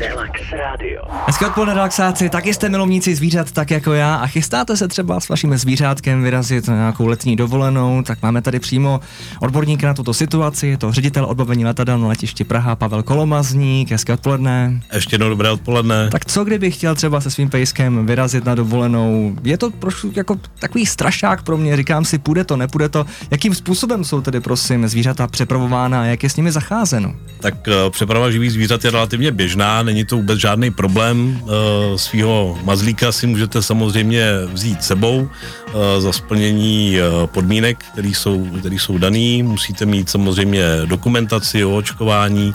Relax Radio. Hezké odpoledne relaxáci, taky jste milovníci zvířat tak jako já a chystáte se třeba s vaším zvířátkem vyrazit na nějakou letní dovolenou, tak máme tady přímo odborníka na tuto situaci, je to ředitel odbavení letadel na letišti Praha Pavel Kolomazník, hezké odpoledne. Ještě jednou dobré odpoledne. Tak co kdyby chtěl třeba se svým pejskem vyrazit na dovolenou? Je to trošku jako takový strašák pro mě, říkám si, půjde to, nepůjde to. Jakým způsobem jsou tedy prosím zvířata přepravována a jak je s nimi zacházeno? Tak uh, přeprava živých zvířat je relativně běžná, není to vůbec žádný problém. Uh, svýho mazlíka si můžete samozřejmě vzít sebou uh, za splnění uh, podmínek, které jsou, který jsou daný. Musíte mít samozřejmě dokumentaci o očkování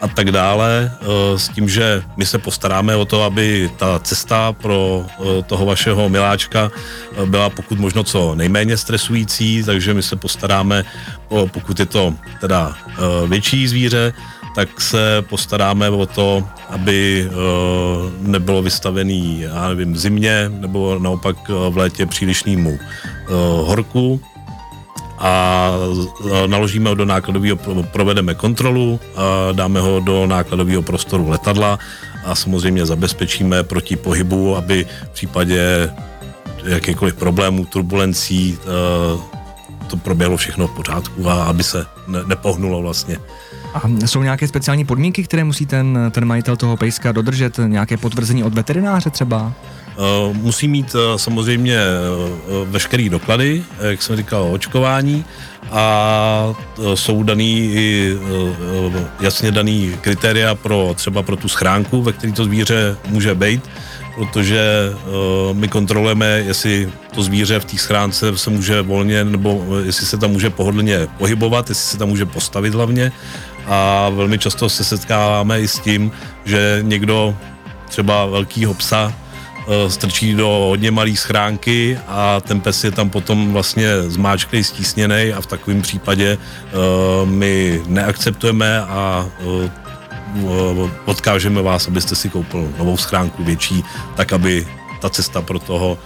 a tak dále, s tím, že my se postaráme o to, aby ta cesta pro toho vašeho miláčka byla pokud možno co nejméně stresující, takže my se postaráme, pokud je to teda větší zvíře, tak se postaráme o to, aby nebylo vystavený, já nevím, zimě, nebo naopak v létě přílišnému horku, a naložíme ho do nákladového, provedeme kontrolu, dáme ho do nákladového prostoru letadla a samozřejmě zabezpečíme proti pohybu, aby v případě jakýkoliv problémů, turbulencí to proběhlo všechno v pořádku a aby se nepohnulo vlastně. A jsou nějaké speciální podmínky, které musí ten, ten majitel toho pejska dodržet? Nějaké potvrzení od veterináře třeba? Uh, musí mít uh, samozřejmě uh, veškerý doklady, jak jsem říkal, očkování a jsou daný i jasně daný kritéria pro třeba pro tu schránku, ve které to zvíře může být, protože my kontrolujeme, jestli to zvíře v té schránce se může volně, nebo jestli se tam může pohodlně pohybovat, jestli se tam může postavit hlavně a velmi často se setkáváme i s tím, že někdo třeba velkýho psa Eh, strčí do hodně malé schránky a ten pes je tam potom vlastně zmáčklý, stísněný a v takovém případě uh, my neakceptujeme a uh, odkážeme vás, abyste si koupil novou schránku větší, tak aby ta cesta pro toho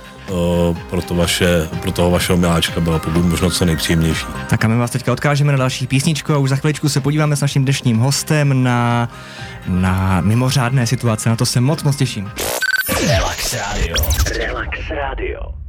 pro, to vaše, pro toho vašeho miláčka byla pokud možno co nejpříjemnější. Tak a my vás teďka odkážeme na další písničku a už za chviličku se podíváme s naším dnešním hostem na, na mimořádné situace. Na to se moc moc těším. Relax Radio. Relax Radio.